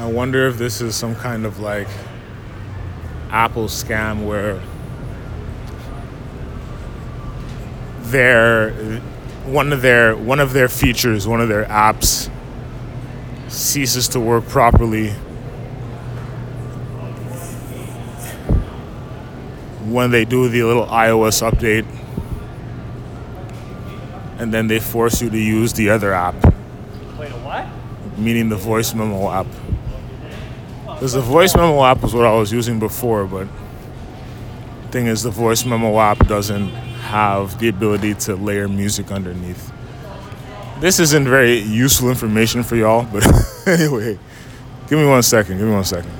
I wonder if this is some kind of like Apple scam where their one of their one of their features, one of their apps ceases to work properly when they do the little iOS update and then they force you to use the other app, Wait, a what? meaning the voice memo app. Because the voice memo app was what I was using before, but thing is the voice memo app doesn't have the ability to layer music underneath. This isn't very useful information for y'all, but anyway, give me one second, give me one second.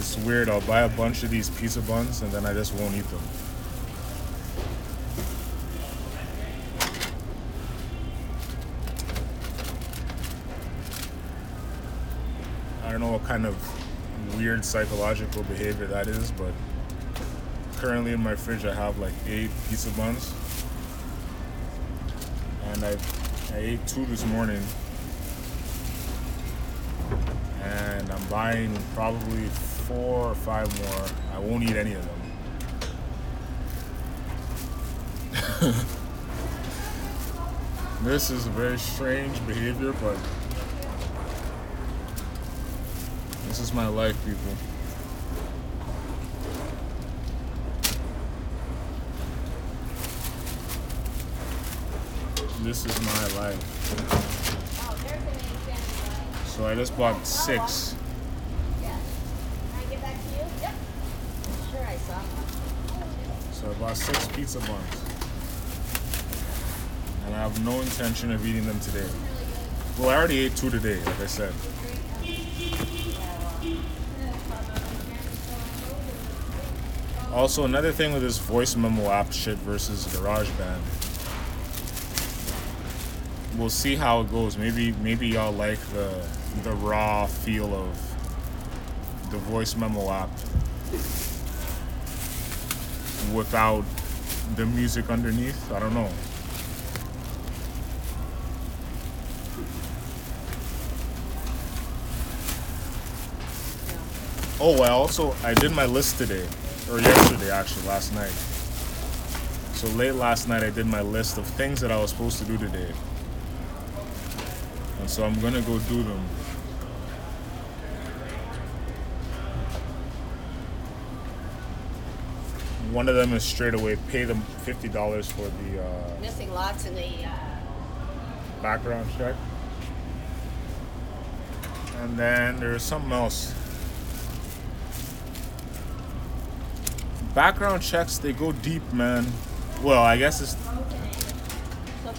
It's weird. I'll buy a bunch of these pizza buns and then I just won't eat them. I don't know what kind of weird psychological behavior that is, but currently in my fridge I have like eight pizza buns. And I, I ate two this morning and I'm buying probably four or five more. I won't eat any of them. this is a very strange behavior, but this is my life, people. This is my life. So I just bought six. Yes. Can I give that to you? Yep. Sure, I saw. Bought six pizza buns. And I have no intention of eating them today. Well, I already ate two today, like I said. Also, another thing with this voice memo app shit versus GarageBand. We'll see how it goes. Maybe maybe y'all like the the raw feel of the voice memo app without the music underneath. I don't know. Oh, I also I did my list today, or yesterday actually, last night. So late last night I did my list of things that I was supposed to do today, and so I'm gonna go do them. One of them is straight away pay them fifty dollars for the uh, Missing lots in the, uh, background check. And then there's something else. Background checks, they go deep, man. Well, I guess it's. so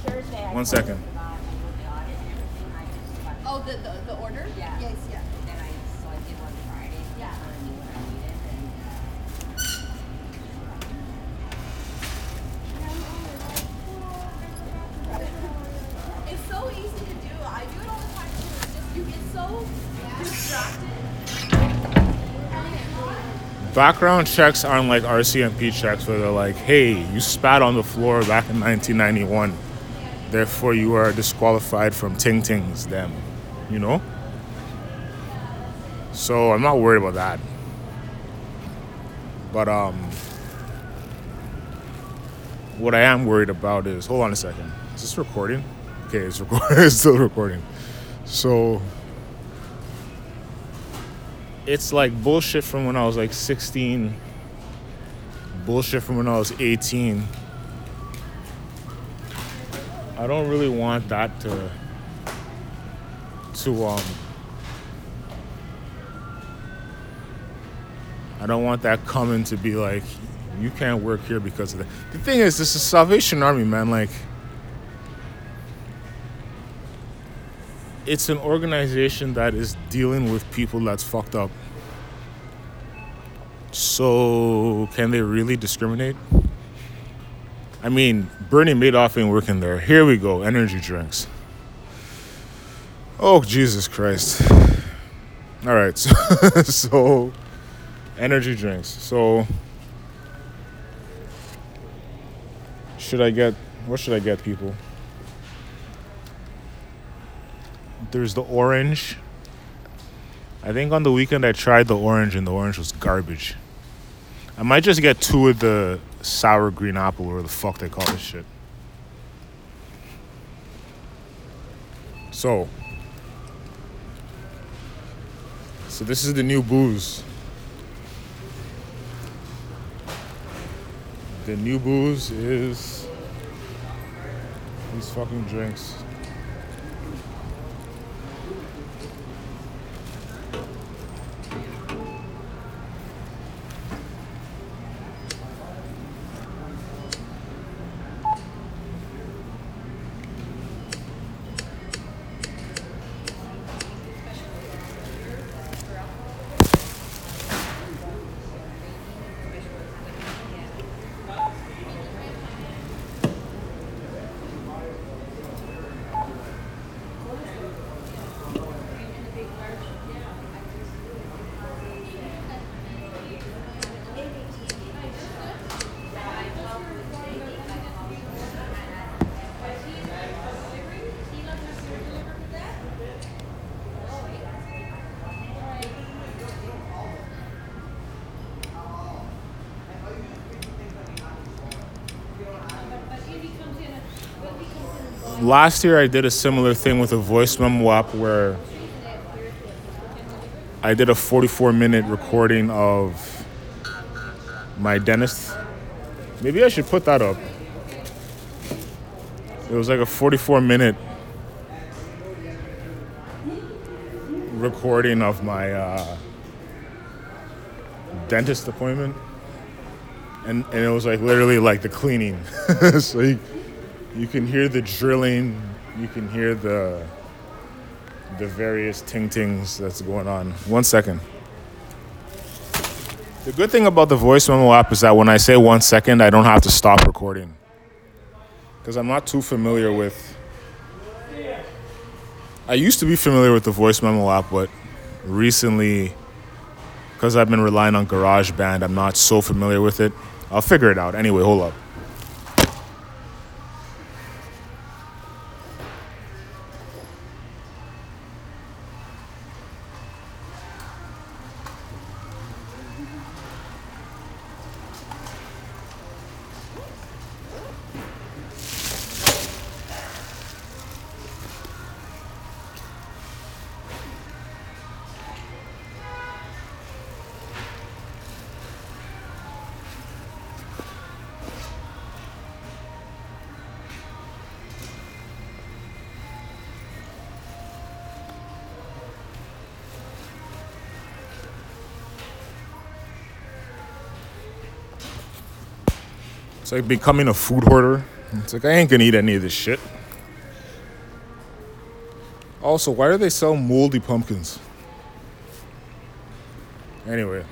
Thursday. I One told second. him about, like, with the audit and everything, I just got- Oh, the, the, the order? Yeah. Yes, yeah. Then I, so I did one Friday. Yeah. So I knew what I needed and, uh, It's so easy to do. I do it all the time too. It's just you get so distracted. Background checks aren't like RCMP checks where they're like, hey, you spat on the floor back in 1991. Therefore, you are disqualified from Ting Tings, them. You know? So I'm not worried about that. But, um, what I am worried about is hold on a second. Is this recording? Okay, it's recording. it's still recording. So it's like bullshit from when I was like 16. Bullshit from when I was 18. I don't really want that to to um I don't want that coming to be like you can't work here because of that. The thing is this is Salvation Army, man, like it's an organization that is dealing with people that's fucked up. So, can they really discriminate? I mean, Bernie Madoff ain't working there. Here we go, energy drinks. Oh, Jesus Christ. All right, so, so energy drinks. So, should I get, what should I get, people? There's the orange. I think on the weekend I tried the orange and the orange was garbage. I might just get two of the sour green apple or the fuck they call this shit. So, so this is the new booze. The new booze is these fucking drinks. Last year I did a similar thing with a voice memo app where I did a 44 minute recording of my dentist. Maybe I should put that up. It was like a 44 minute recording of my uh, dentist appointment. And, and it was like literally like the cleaning. so you, you can hear the drilling, you can hear the the various ting-tings that's going on. One second. The good thing about the voice memo app is that when I say one second, I don't have to stop recording. Because I'm not too familiar with. I used to be familiar with the voice memo app, but recently, because I've been relying on GarageBand, I'm not so familiar with it. I'll figure it out. Anyway, hold up. It's like becoming a food hoarder. It's like I ain't gonna eat any of this shit. Also, why do they sell moldy pumpkins? Anyway,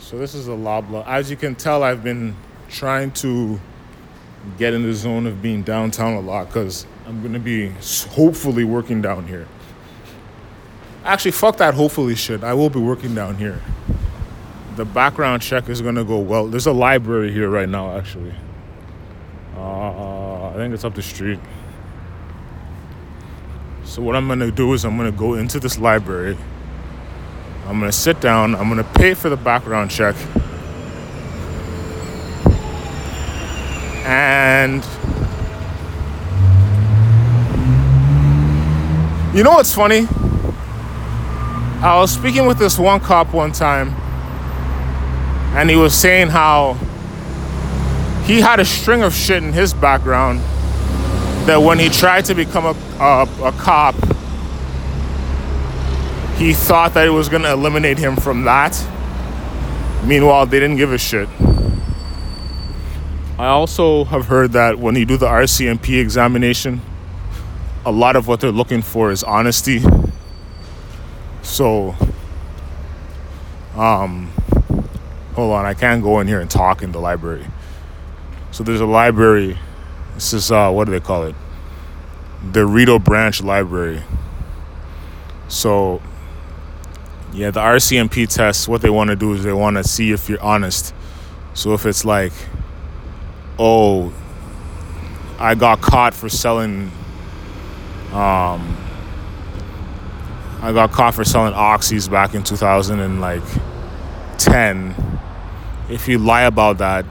so this is a Loblaw. As you can tell, I've been trying to get in the zone of being downtown a lot because I'm gonna be hopefully working down here. Actually, fuck that hopefully shit. I will be working down here the background check is gonna go well. There's a library here right now, actually. Uh, I think it's up the street. So what I'm gonna do is I'm gonna go into this library. I'm gonna sit down. I'm gonna pay for the background check. And you know what's funny? I was speaking with this one cop one time and he was saying how he had a string of shit in his background that when he tried to become a, a, a cop, he thought that it was going to eliminate him from that. Meanwhile, they didn't give a shit. I also have heard that when you do the RCMP examination, a lot of what they're looking for is honesty. So, um, hold on, I can't go in here and talk in the library. So there's a library. This is uh, what do they call it? The Rideau Branch Library. So, yeah, the RCMP test. What they want to do is they want to see if you're honest. So if it's like, oh, I got caught for selling um, I got caught for selling oxys back in 2010. If you lie about that,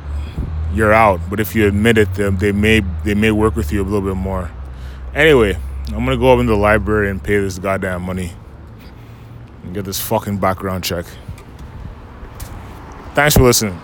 you're out. But if you admit it, they, they may they may work with you a little bit more. Anyway, I'm gonna go up in the library and pay this goddamn money and get this fucking background check. Thanks for listening.